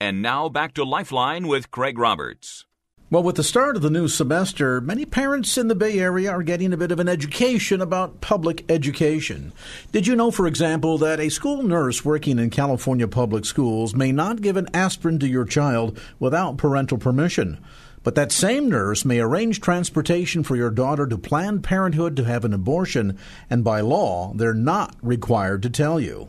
And now back to Lifeline with Craig Roberts. Well, with the start of the new semester, many parents in the Bay Area are getting a bit of an education about public education. Did you know, for example, that a school nurse working in California public schools may not give an aspirin to your child without parental permission? But that same nurse may arrange transportation for your daughter to Planned Parenthood to have an abortion, and by law, they're not required to tell you.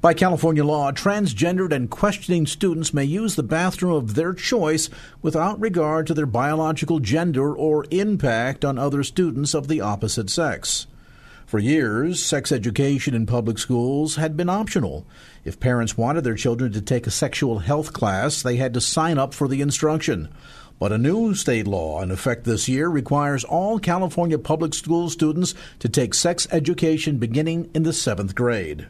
By California law, transgendered and questioning students may use the bathroom of their choice without regard to their biological gender or impact on other students of the opposite sex. For years, sex education in public schools had been optional. If parents wanted their children to take a sexual health class, they had to sign up for the instruction. But a new state law in effect this year requires all California public school students to take sex education beginning in the seventh grade.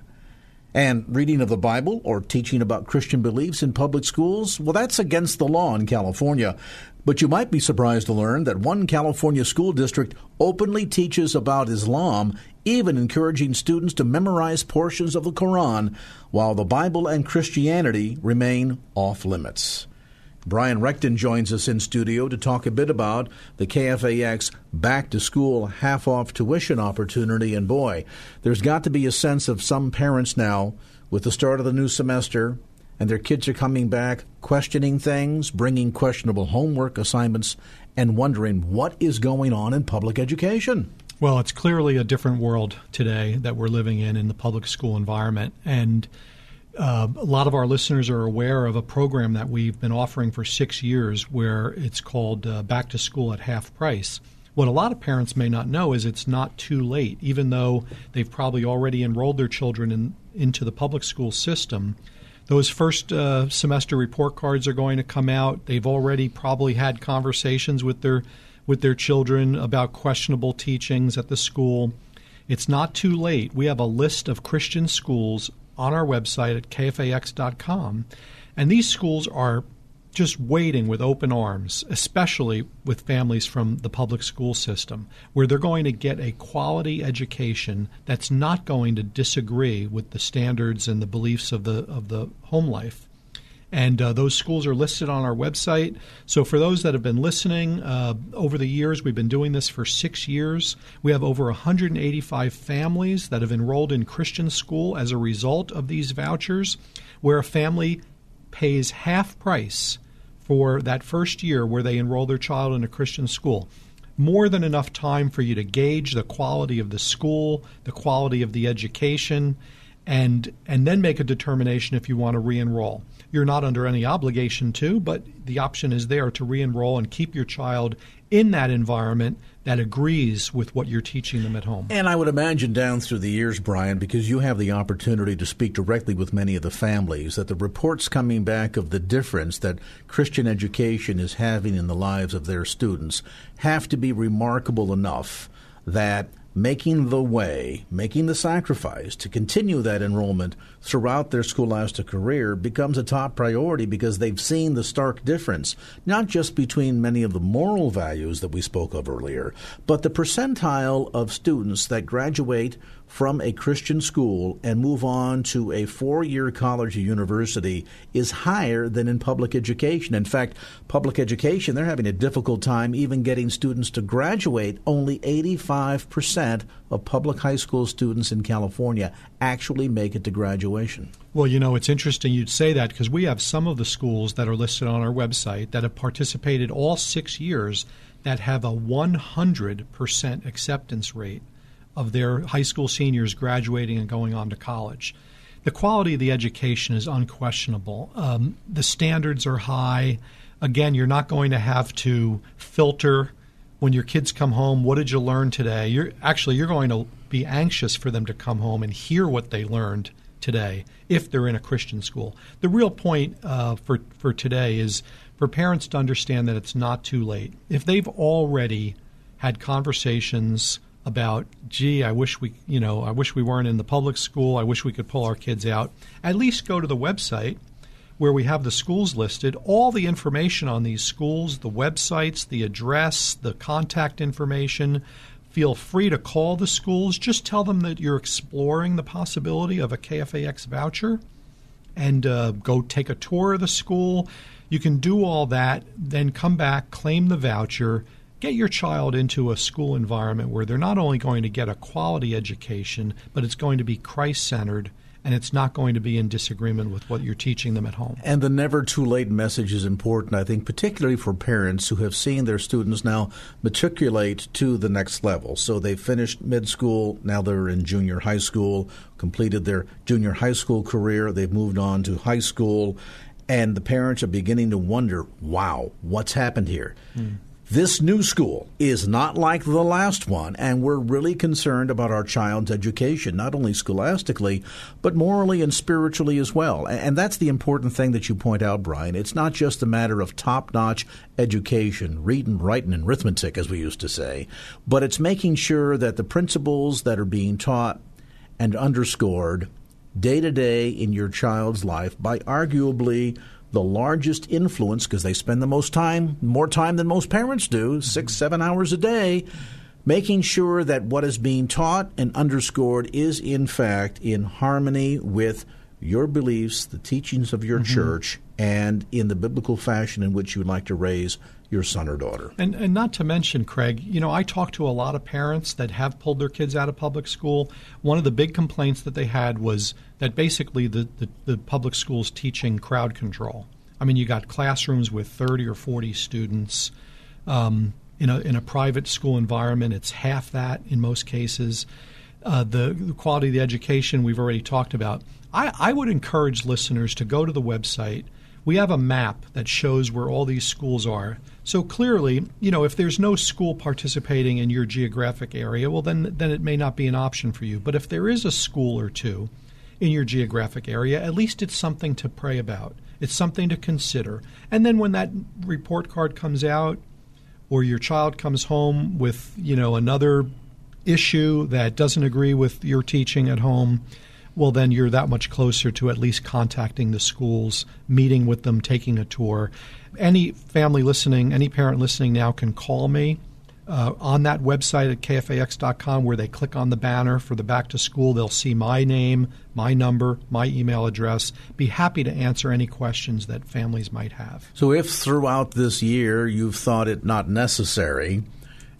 And reading of the Bible or teaching about Christian beliefs in public schools, well, that's against the law in California. But you might be surprised to learn that one California school district openly teaches about Islam, even encouraging students to memorize portions of the Quran, while the Bible and Christianity remain off limits. Brian Reckton joins us in studio to talk a bit about the KFAX back to school half off tuition opportunity. And boy, there's got to be a sense of some parents now with the start of the new semester and their kids are coming back questioning things, bringing questionable homework assignments, and wondering what is going on in public education. Well, it's clearly a different world today that we're living in in the public school environment. And uh, a lot of our listeners are aware of a program that we've been offering for six years where it's called uh, Back to School at Half Price. What a lot of parents may not know is it's not too late, even though they've probably already enrolled their children in, into the public school system. Those first uh, semester report cards are going to come out. They've already probably had conversations with their with their children about questionable teachings at the school. It's not too late. We have a list of Christian schools on our website at kfax.com. And these schools are just waiting with open arms, especially with families from the public school system, where they're going to get a quality education that's not going to disagree with the standards and the beliefs of the of the home life. And uh, those schools are listed on our website. So, for those that have been listening uh, over the years, we've been doing this for six years. We have over 185 families that have enrolled in Christian school as a result of these vouchers, where a family pays half price for that first year where they enroll their child in a Christian school. More than enough time for you to gauge the quality of the school, the quality of the education, and and then make a determination if you want to re-enroll. You're not under any obligation to, but the option is there to re-enroll and keep your child in that environment that agrees with what you're teaching them at home. And I would imagine down through the years, Brian, because you have the opportunity to speak directly with many of the families, that the reports coming back of the difference that Christian education is having in the lives of their students have to be remarkable enough that making the way, making the sacrifice to continue that enrollment throughout their scholastic career becomes a top priority because they've seen the stark difference, not just between many of the moral values that we spoke of earlier, but the percentile of students that graduate from a Christian school and move on to a four year college or university is higher than in public education. In fact, public education, they're having a difficult time even getting students to graduate. Only 85% of public high school students in California actually make it to graduation. Well, you know, it's interesting you'd say that because we have some of the schools that are listed on our website that have participated all six years that have a 100% acceptance rate of their high school seniors graduating and going on to college. The quality of the education is unquestionable. Um, the standards are high. Again, you're not going to have to filter when your kids come home. What did you learn today? You're actually you're going to be anxious for them to come home and hear what they learned today if they're in a Christian school. The real point uh, for for today is for parents to understand that it's not too late. If they've already had conversations about, gee, I wish we, you know, I wish we weren't in the public school. I wish we could pull our kids out. At least go to the website where we have the schools listed, all the information on these schools, the websites, the address, the contact information. Feel free to call the schools. Just tell them that you're exploring the possibility of a KFAX voucher and uh, go take a tour of the school. You can do all that, then come back, claim the voucher, get your child into a school environment where they're not only going to get a quality education, but it's going to be Christ centered and it's not going to be in disagreement with what you're teaching them at home. And the never too late message is important, I think, particularly for parents who have seen their students now matriculate to the next level. So they finished mid school, now they're in junior high school, completed their junior high school career, they've moved on to high school, and the parents are beginning to wonder wow, what's happened here? Mm. This new school is not like the last one, and we're really concerned about our child's education, not only scholastically, but morally and spiritually as well. And that's the important thing that you point out, Brian. It's not just a matter of top notch education, reading, writing, and arithmetic, as we used to say, but it's making sure that the principles that are being taught and underscored day to day in your child's life by arguably the largest influence because they spend the most time, more time than most parents do, six, seven hours a day, making sure that what is being taught and underscored is, in fact, in harmony with your beliefs, the teachings of your mm-hmm. church, and in the biblical fashion in which you would like to raise your son or daughter. And, and not to mention, Craig, you know, I talk to a lot of parents that have pulled their kids out of public school. One of the big complaints that they had was that basically the, the, the public schools teaching crowd control. I mean, you got classrooms with 30 or 40 students. Um, in a, in a private school environment, it's half that in most cases. Uh, the, the, quality of the education we've already talked about. I, I would encourage listeners to go to the website. We have a map that shows where all these schools are. So clearly, you know, if there's no school participating in your geographic area, well, then then it may not be an option for you. But if there is a school or two in your geographic area, at least it's something to pray about. It's something to consider. And then when that report card comes out, or your child comes home with you know another issue that doesn't agree with your teaching at home, well, then you're that much closer to at least contacting the schools, meeting with them, taking a tour. Any family listening, any parent listening now can call me uh, on that website at kfax.com where they click on the banner for the back to school. They'll see my name, my number, my email address. Be happy to answer any questions that families might have. So, if throughout this year you've thought it not necessary,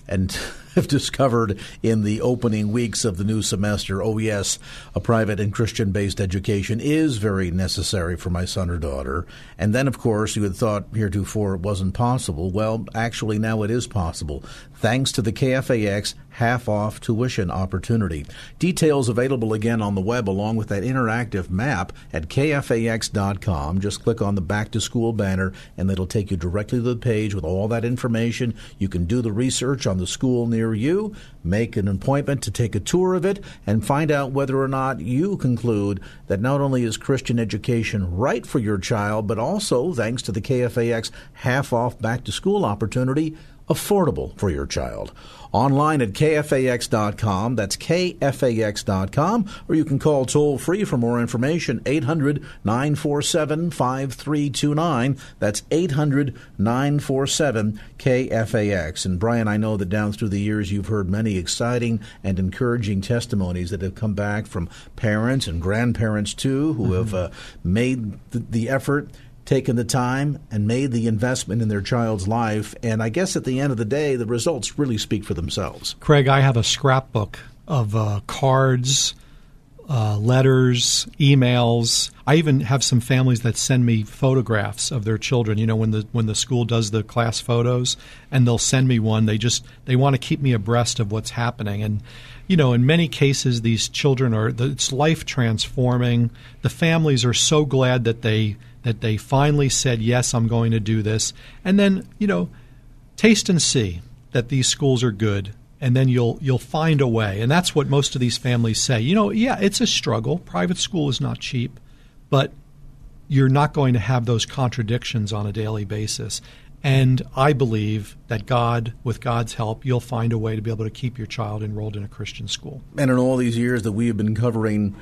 and have discovered in the opening weeks of the new semester, oh, yes, a private and Christian based education is very necessary for my son or daughter. And then, of course, you had thought heretofore it wasn't possible. Well, actually, now it is possible, thanks to the KFAX half off tuition opportunity. Details available again on the web along with that interactive map at kfax.com. Just click on the Back to School banner and it'll take you directly to the page with all that information. You can do the research on the school near you, make an appointment to take a tour of it, and find out whether or not you conclude that not only is Christian education right for your child, but also, thanks to the KFAX half off back to school opportunity, affordable for your child. Online at kfax.com, that's kfax.com, or you can call toll free for more information, 800 947 5329. That's 800 947 KFAX. And Brian, I know that down through the years you've heard many exciting and encouraging testimonies that have come back from parents and grandparents too who mm-hmm. have uh, made the, the effort taken the time and made the investment in their child's life. And I guess at the end of the day, the results really speak for themselves. Craig, I have a scrapbook of uh, cards, uh, letters, emails. I even have some families that send me photographs of their children. You know, when the when the school does the class photos, and they'll send me one. They just they want to keep me abreast of what's happening. And you know, in many cases, these children are it's life transforming. The families are so glad that they that they finally said, yes, I'm going to do this. And then, you know, taste and see that these schools are good and then you'll you'll find a way. And that's what most of these families say. You know, yeah, it's a struggle. Private school is not cheap, but you're not going to have those contradictions on a daily basis. And I believe that God, with God's help, you'll find a way to be able to keep your child enrolled in a Christian school. And in all these years that we have been covering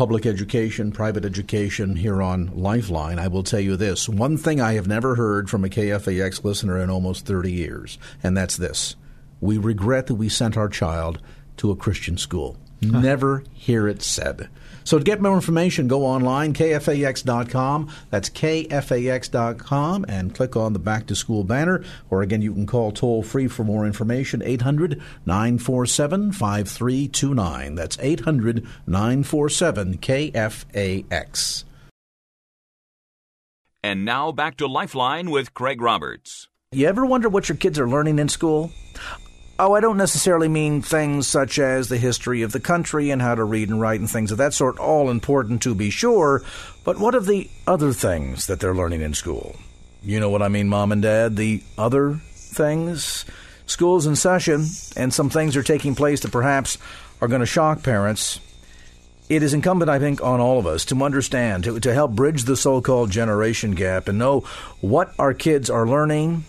public education, private education here on Lifeline, I will tell you this. One thing I have never heard from a KFAX listener in almost 30 years, and that's this. We regret that we sent our child to a Christian school. Never hear it said. So to get more information, go online, kfax.com. That's kfax.com and click on the Back to School banner. Or again, you can call toll free for more information, 800 947 5329. That's 800 947 KFAX. And now back to Lifeline with Craig Roberts. You ever wonder what your kids are learning in school? Oh, I don't necessarily mean things such as the history of the country and how to read and write and things of that sort, all important to be sure, but what of the other things that they're learning in school? You know what I mean, Mom and Dad? The other things? School's in session, and some things are taking place that perhaps are going to shock parents. It is incumbent, I think, on all of us to understand, to, to help bridge the so called generation gap and know what our kids are learning,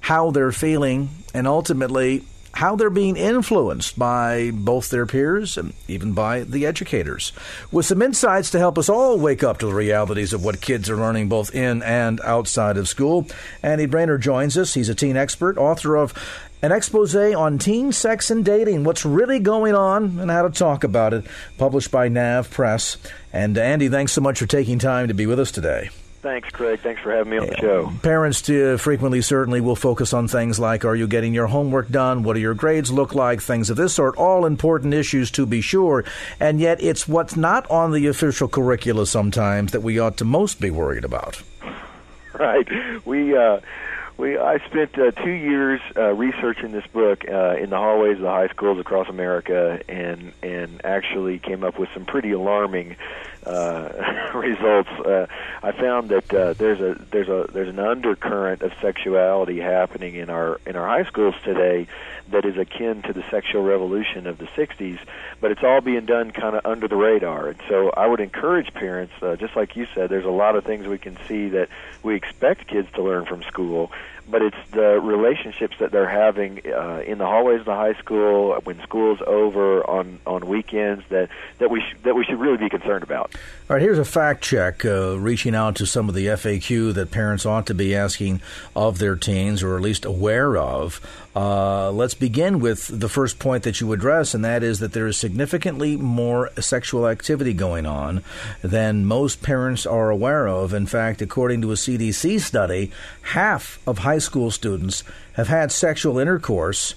how they're feeling, and ultimately how they're being influenced by both their peers and even by the educators. With some insights to help us all wake up to the realities of what kids are learning both in and outside of school, Andy Braner joins us. He's a teen expert, author of an expose on teen sex and dating, what's really going on, and how to talk about it, published by NavPress. And Andy, thanks so much for taking time to be with us today. Thanks, Craig. Thanks for having me on the show. Parents uh, frequently certainly will focus on things like are you getting your homework done? What do your grades look like? Things of this sort. All important issues to be sure. And yet it's what's not on the official curricula sometimes that we ought to most be worried about. Right. We, uh, we I spent uh, two years uh, researching this book uh, in the hallways of the high schools across America, and and actually came up with some pretty alarming uh, results. Uh, I found that uh, there's a there's a there's an undercurrent of sexuality happening in our in our high schools today that is akin to the sexual revolution of the 60s, but it's all being done kind of under the radar. And so I would encourage parents, uh, just like you said, there's a lot of things we can see that we expect kids to learn from school, but it's the relationships that they're having uh, in the hallways of the high school when school's over on on weekends that that we sh- that we should really be concerned about. All right, here's a fact check uh, reaching out to some of the FAQ that parents ought to be asking of their teens or at least aware of. Uh, let's begin with the first point that you address, and that is that there is significantly more sexual activity going on than most parents are aware of. In fact, according to a CDC study, half of high school students have had sexual intercourse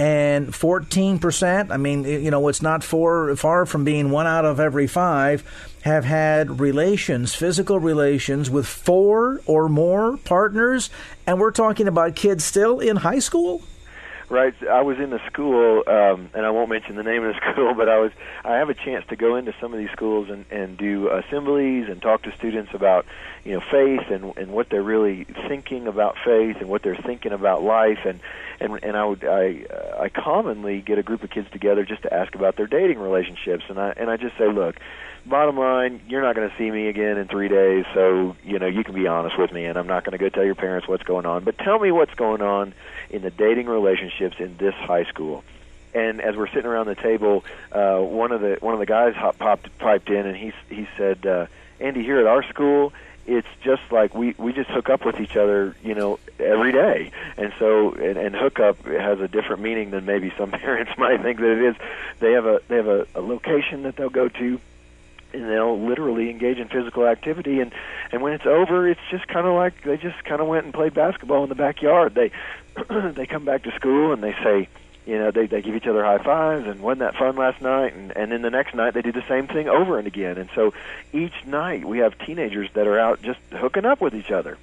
and 14%, I mean, you know, it's not far, far from being one out of every five, have had relations, physical relations with four or more partners. And we're talking about kids still in high school? Right. I was in the school, um, and I won't mention the name of the school, but I was. I have a chance to go into some of these schools and and do assemblies and talk to students about, you know, faith and and what they're really thinking about faith and what they're thinking about life and and and I would I I commonly get a group of kids together just to ask about their dating relationships and I and I just say, look, bottom line, you're not going to see me again in three days, so you know you can be honest with me, and I'm not going to go tell your parents what's going on. But tell me what's going on in the dating relationships in this high school. And as we're sitting around the table, uh, one of the one of the guys hop, popped piped in, and he he said, uh, "Andy, here at our school, it's just like we we just hook up with each other, you know, every day. And so, and, and hook up has a different meaning than maybe some parents might think that it is. They have a they have a, a location that they'll go to and they'll literally engage in physical activity. And and when it's over it's just kind of like they just kind of went and played basketball in the backyard. They they come back to school and they say you know they they give each other high fives and wasn't that fun last night? And and then the next night they do the same thing over and again. And so each night we have teenagers that are out just hooking up with each other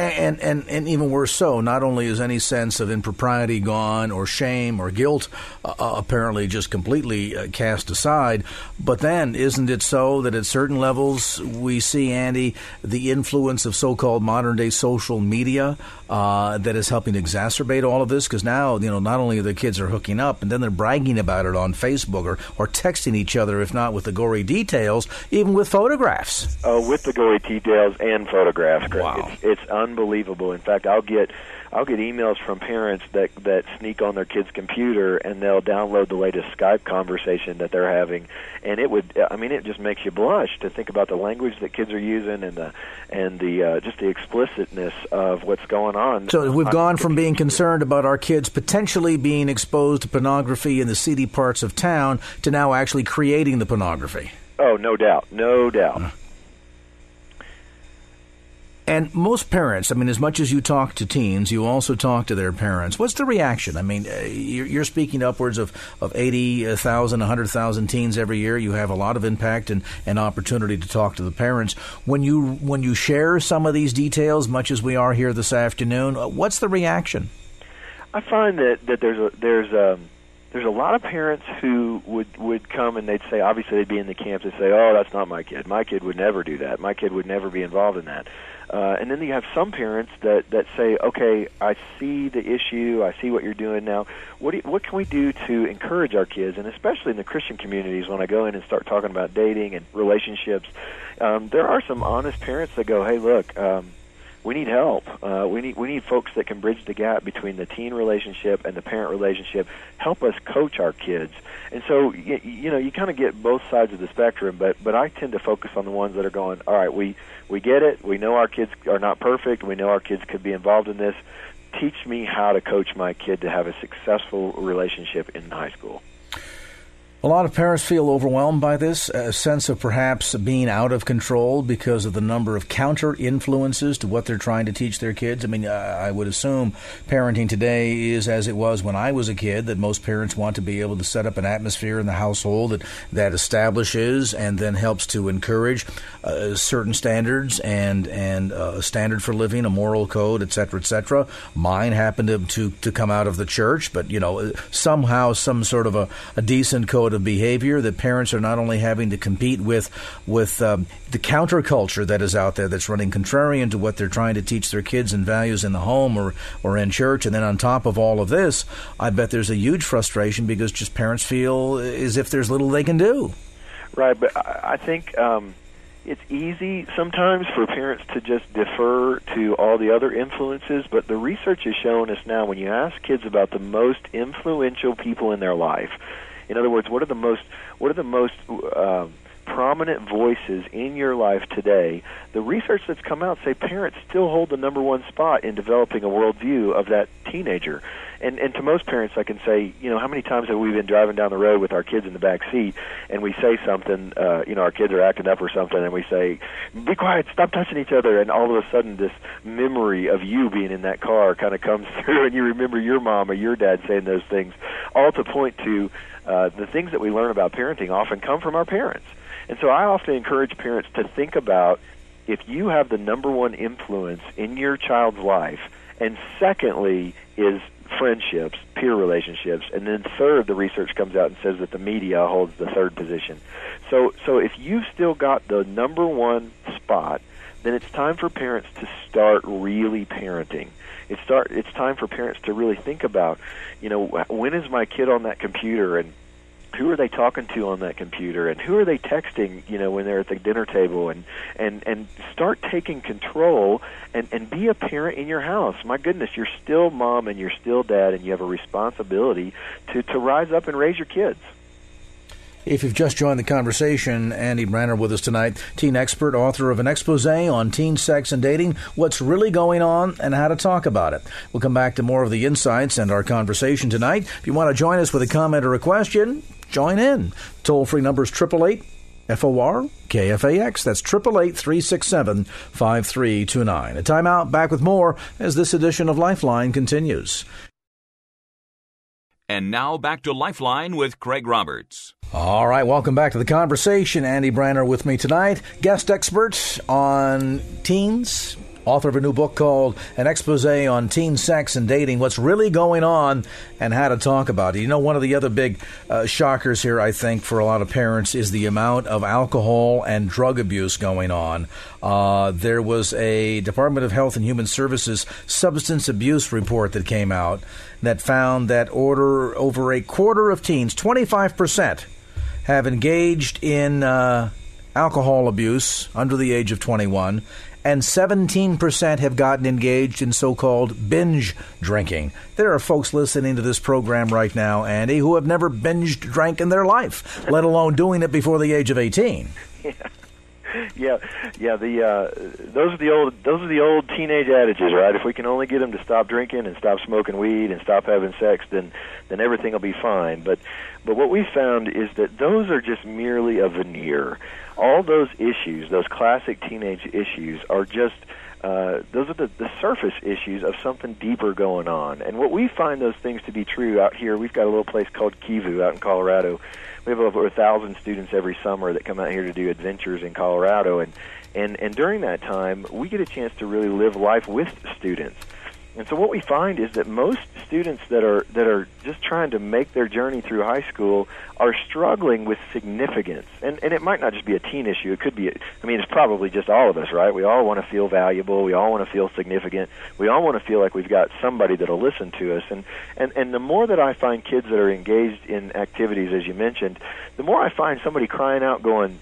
and, and, and even worse so, not only is any sense of impropriety gone or shame or guilt uh, uh, apparently just completely uh, cast aside, but then isn't it so that at certain levels we see, Andy, the influence of so called modern day social media uh, that is helping exacerbate all of this? Because now, you know, not only are the kids are hooking up, and then they're bragging about it on Facebook or, or texting each other, if not with the gory details, even with photographs. Oh, with the gory details and photographs. Wow. It's, it's unbelievable. In fact, I'll get I'll get emails from parents that that sneak on their kid's computer and they'll download the latest Skype conversation that they're having, and it would I mean it just makes you blush to think about the language that kids are using and the and the uh, just the explicitness of what's going on. So we've gone from being concerned about our kids potentially being exposed to pornography in the seedy parts of town to now actually creating the pornography. Oh, no doubt, no doubt. And most parents, I mean, as much as you talk to teens, you also talk to their parents. What's the reaction? I mean, uh, you're speaking upwards of, of 80,000, 100,000 teens every year. You have a lot of impact and, and opportunity to talk to the parents. When you, when you share some of these details, much as we are here this afternoon, uh, what's the reaction? I find that that there's a there's um there's a lot of parents who would would come and they'd say obviously they'd be in the camps and say oh that's not my kid. My kid would never do that. My kid would never be involved in that. Uh, and then you have some parents that that say okay I see the issue. I see what you're doing now. What do you, what can we do to encourage our kids? And especially in the Christian communities when I go in and start talking about dating and relationships um, there are some honest parents that go hey look um, we need help. Uh, we need we need folks that can bridge the gap between the teen relationship and the parent relationship. Help us coach our kids. And so you, you know you kind of get both sides of the spectrum. But but I tend to focus on the ones that are going. All right, we we get it. We know our kids are not perfect. We know our kids could be involved in this. Teach me how to coach my kid to have a successful relationship in high school. A lot of parents feel overwhelmed by this, a sense of perhaps being out of control because of the number of counter influences to what they're trying to teach their kids. I mean, I would assume parenting today is as it was when I was a kid, that most parents want to be able to set up an atmosphere in the household that, that establishes and then helps to encourage uh, certain standards and, and uh, a standard for living, a moral code, et cetera, et cetera. Mine happened to, to, to come out of the church, but, you know, somehow some sort of a, a decent code of behavior that parents are not only having to compete with with um, the counterculture that is out there that's running contrarian to what they're trying to teach their kids and values in the home or or in church and then on top of all of this I bet there's a huge frustration because just parents feel as if there's little they can do Right, but I I think um, it's easy sometimes for parents to just defer to all the other influences. But the research has shown us now when you ask kids about the most influential people in their life, in other words, what are the most what are the most uh, prominent voices in your life today? The research that's come out say parents still hold the number one spot in developing a worldview of that teenager. And and to most parents, I can say, you know, how many times have we been driving down the road with our kids in the back seat, and we say something, uh, you know, our kids are acting up or something, and we say, "Be quiet, stop touching each other," and all of a sudden, this memory of you being in that car kind of comes through, and you remember your mom or your dad saying those things, all to point to uh, the things that we learn about parenting often come from our parents. And so I often encourage parents to think about if you have the number one influence in your child's life, and secondly is friendships, peer relationships, and then third, the research comes out and says that the media holds the third position. So, so if you've still got the number one spot, then it's time for parents to start really parenting. It's start. It's time for parents to really think about, you know, when is my kid on that computer and who are they talking to on that computer and who are they texting you know when they're at the dinner table and and and start taking control and and be a parent in your house my goodness you're still mom and you're still dad and you have a responsibility to to rise up and raise your kids If you've just joined the conversation, Andy Braner with us tonight, teen expert, author of an expose on teen sex and dating, what's really going on, and how to talk about it. We'll come back to more of the insights and our conversation tonight. If you want to join us with a comment or a question, join in. Toll free numbers 888 FOR KFAX. That's 888 367 5329. A timeout, back with more as this edition of Lifeline continues. And now back to Lifeline with Craig Roberts. All right, welcome back to the conversation. Andy Braner with me tonight, guest expert on teens, author of a new book called An Expose on Teen Sex and Dating What's Really Going On and How to Talk About It. You know, one of the other big uh, shockers here, I think, for a lot of parents is the amount of alcohol and drug abuse going on. Uh, there was a Department of Health and Human Services substance abuse report that came out that found that order over a quarter of teens, 25%, have engaged in uh, alcohol abuse under the age of 21, and 17% have gotten engaged in so called binge drinking. There are folks listening to this program right now, Andy, who have never binged drank in their life, let alone doing it before the age of 18. Yeah. Yeah, yeah. The uh, those are the old those are the old teenage adages, right? If we can only get them to stop drinking and stop smoking weed and stop having sex, then then everything will be fine. But but what we found is that those are just merely a veneer all those issues, those classic teenage issues, are just uh, those are the, the surface issues of something deeper going on. And what we find those things to be true out here, we've got a little place called Kivu out in Colorado. We have over a thousand students every summer that come out here to do adventures in Colorado, and and and during that time, we get a chance to really live life with students. And so what we find is that most students that are that are just trying to make their journey through high school are struggling with significance. And and it might not just be a teen issue. It could be I mean it's probably just all of us, right? We all want to feel valuable, we all want to feel significant. We all want to feel like we've got somebody that'll listen to us. And and and the more that I find kids that are engaged in activities as you mentioned, the more I find somebody crying out going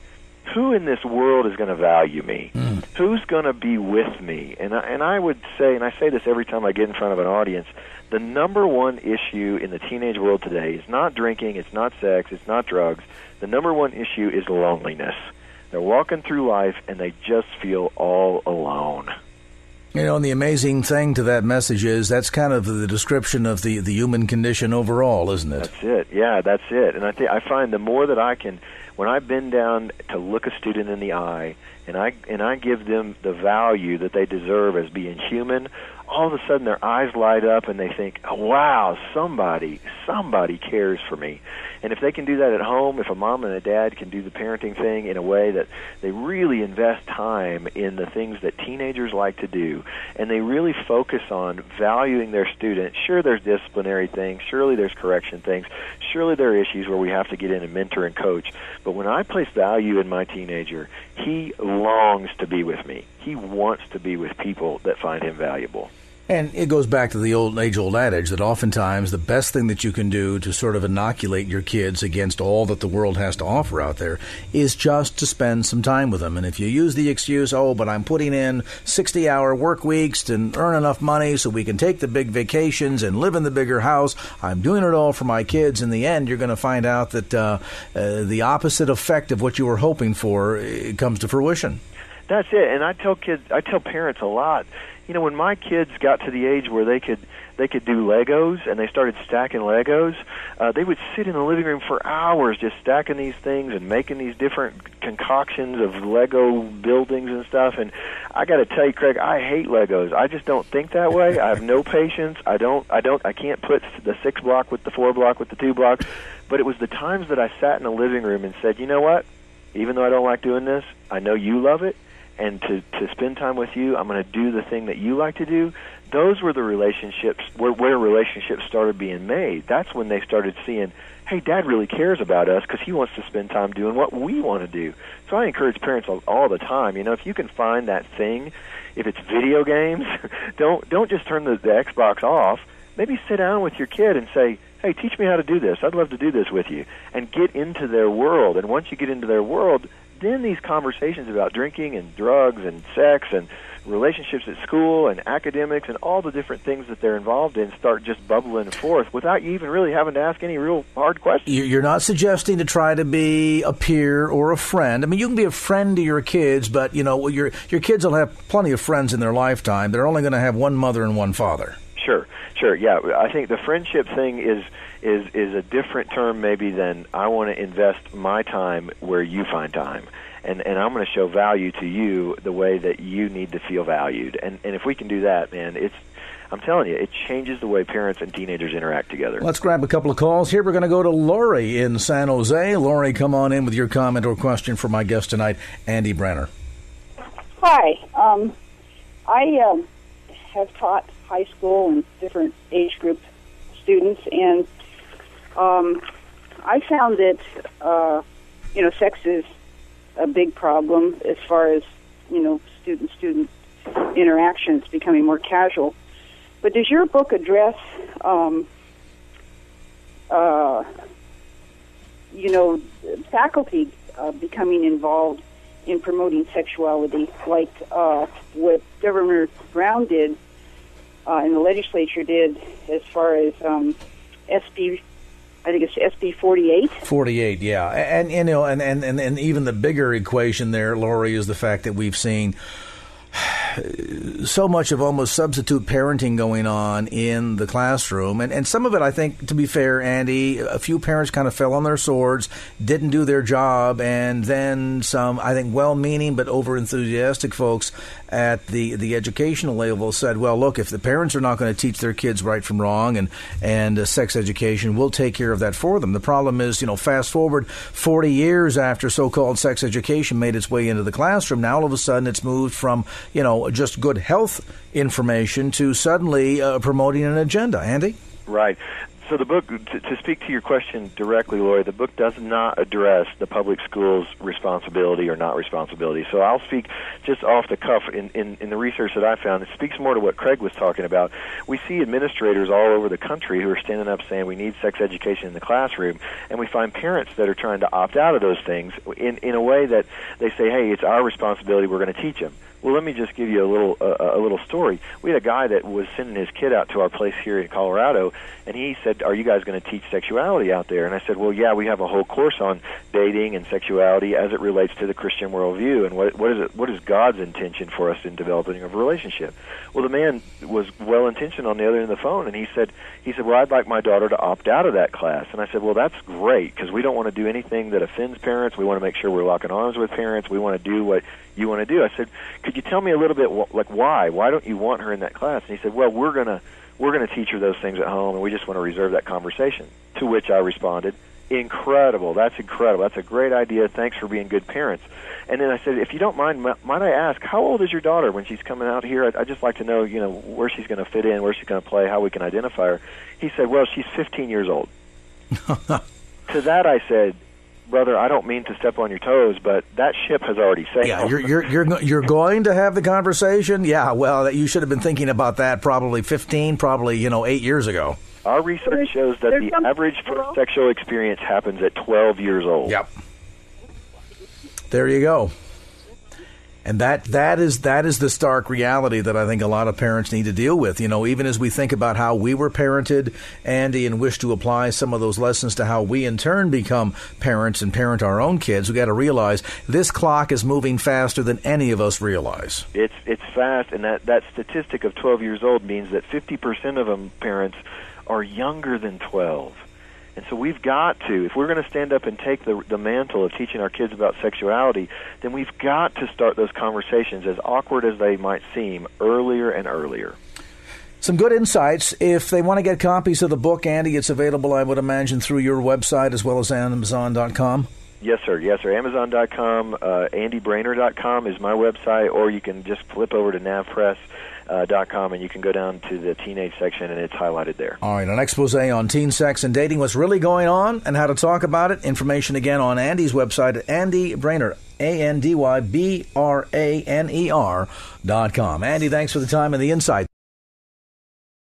who in this world is going to value me? Mm. Who's going to be with me? And I, and I would say, and I say this every time I get in front of an audience, the number one issue in the teenage world today is not drinking, it's not sex, it's not drugs. The number one issue is loneliness. They're walking through life and they just feel all alone. You know, and the amazing thing to that message is that's kind of the description of the, the human condition overall, isn't it? That's it. Yeah, that's it. And I think I find the more that I can when I bend down to look a student in the eye and I and I give them the value that they deserve as being human, all of a sudden their eyes light up and they think, oh, "Wow, somebody, somebody cares for me." And if they can do that at home, if a mom and a dad can do the parenting thing in a way that they really invest time in the things that teenagers like to do, and they really focus on valuing their student, sure, there's disciplinary things, surely there's correction things, surely there are issues where we have to get in and mentor and coach. But when I place value in my teenager, he longs to be with me. He wants to be with people that find him valuable. And it goes back to the old age old adage that oftentimes the best thing that you can do to sort of inoculate your kids against all that the world has to offer out there is just to spend some time with them. And if you use the excuse, oh, but I'm putting in 60 hour work weeks to earn enough money so we can take the big vacations and live in the bigger house, I'm doing it all for my kids. In the end, you're going to find out that uh, uh, the opposite effect of what you were hoping for uh, comes to fruition. That's it. And I tell kids, I tell parents a lot you know when my kids got to the age where they could they could do Legos and they started stacking Legos, uh, they would sit in the living room for hours just stacking these things and making these different concoctions of Lego buildings and stuff. And I got to tell you, Craig, I hate Legos. I just don't think that way. I have no patience. I don't. I don't. I can't put the six block with the four block with the two block. But it was the times that I sat in the living room and said, you know what? Even though I don't like doing this, I know you love it and to to spend time with you. I'm going to do the thing that you like to do. Those were the relationships where where relationships started being made. That's when they started seeing, hey, Dad really cares about us because he wants to spend time doing what we want to do. So I encourage parents all, all the time. You know, if you can find that thing, if it's video games, don't don't just turn the, the Xbox off. Maybe sit down with your kid and say, hey, teach me how to do this. I'd love to do this with you. And get into their world. And once you get into their world, then these conversations about drinking and drugs and sex and relationships at school and academics and all the different things that they're involved in start just bubbling forth without you even really having to ask any real hard questions. You're not suggesting to try to be a peer or a friend. I mean, you can be a friend to your kids, but you know your your kids will have plenty of friends in their lifetime. They're only going to have one mother and one father. Sure, sure, yeah. I think the friendship thing is is is a different term maybe than I want to invest my time where you find time. And, and I'm going to show value to you the way that you need to feel valued. And, and if we can do that, man, it's I'm telling you, it changes the way parents and teenagers interact together. Let's grab a couple of calls here. We're going to go to Lori in San Jose. Lori, come on in with your comment or question for my guest tonight, Andy Braner. Hi. Um, I um, have taught high school and different age group students, and um, I found that uh, you know sex is a big problem as far as you know student student interactions becoming more casual. But does your book address um, uh, you know faculty uh, becoming involved in promoting sexuality, like uh, what Governor Brown did uh, and the legislature did as far as um, SB I think it's SB 48. 48, yeah. And, you know, and, and, and, and even the bigger equation there, Lori, is the fact that we've seen so much of almost substitute parenting going on in the classroom. And, and some of it, I think, to be fair, Andy, a few parents kind of fell on their swords, didn't do their job, and then some, I think, well meaning but over enthusiastic folks at the, the educational level said, well, look, if the parents are not going to teach their kids right from wrong and, and uh, sex education, we'll take care of that for them. The problem is, you know, fast forward 40 years after so called sex education made its way into the classroom, now all of a sudden it's moved from, you know, just good health information to suddenly uh, promoting an agenda. Andy? Right so the book, to, to, speak to your question directly, Lori, the book does not address the public schools' responsibility or not responsibility. So I'll speak just off the cuff in, in, in the research that I found. It speaks more to what Craig was talking about. We see administrators all over the country who are standing up saying we need sex education in the classroom, and we find parents that are trying to opt out of those things in, in a way that they say, hey, it's our responsibility, we're going to teach them. Well, let me just give you a little uh, a little story. We had a guy that was sending his kid out to our place here in Colorado, and he said, "Are you guys going to teach sexuality out there?" And I said, "Well, yeah, we have a whole course on dating and sexuality as it relates to the Christian worldview, and what what is it? What is God's intention for us in developing a relationship?" Well, the man was well intentioned on the other end of the phone, and he said, "He said, well, I'd like my daughter to opt out of that class." And I said, "Well, that's great because we don't want to do anything that offends parents. We want to make sure we're locking arms with parents. We want to do what you want to do. I said, could you tell me a little bit wh- like why? Why don't you want her in that class? And he said, well, we're gonna we're gonna teach her those things at home, and we just want to reserve that conversation. To which I responded, incredible. That's incredible. That's a great idea. Thanks for being good parents. And then I said, if you don't mind, might I ask, how old is your daughter when she's coming out here? I'd, I'd just like to know, you know, where she's going to fit in, where she's going to play, how we can identify her. He said, well, she's 15 years old. to that I said, brother, I don't mean to step on your toes, but that ship has already sailed. Yeah, you're you're you're, you're going to have the conversation. Yeah, well, you should have been thinking about that probably 15, probably you know eight years ago. Our research shows that the average sexual experience happens at 12 years old. Yep. There you go. And that that is that is the stark reality that I think a lot of parents need to deal with. You know, even as we think about how we were parented, Andy, and wish to apply some of those lessons to how we in turn become parents and parent our own kids, we got to realize this clock is moving faster than any of us realize. It's it's fast, and that that statistic of 12 years old means that 50% of them parents are younger than 12. And so we've got to, if we're going to stand up and take the, the mantle of teaching our kids about sexuality, then we've got to start those conversations, as awkward as they might seem, earlier and earlier. Some good insights. If they want to get copies of the book, Andy, it's available, I would imagine, through your website as well as Amazon.com. Yes, sir. Yes, sir. Amazon.com, uh, AndyBraner.com is my website, or you can just flip over to NavPress uh, and you can go down to the teenage section, and it's highlighted there. All right, an expose on teen sex and dating, what's really going on, and how to talk about it. Information again on Andy's website at Andy Braner, A N D Y B R A N E. Andy, thanks for the time and the insight.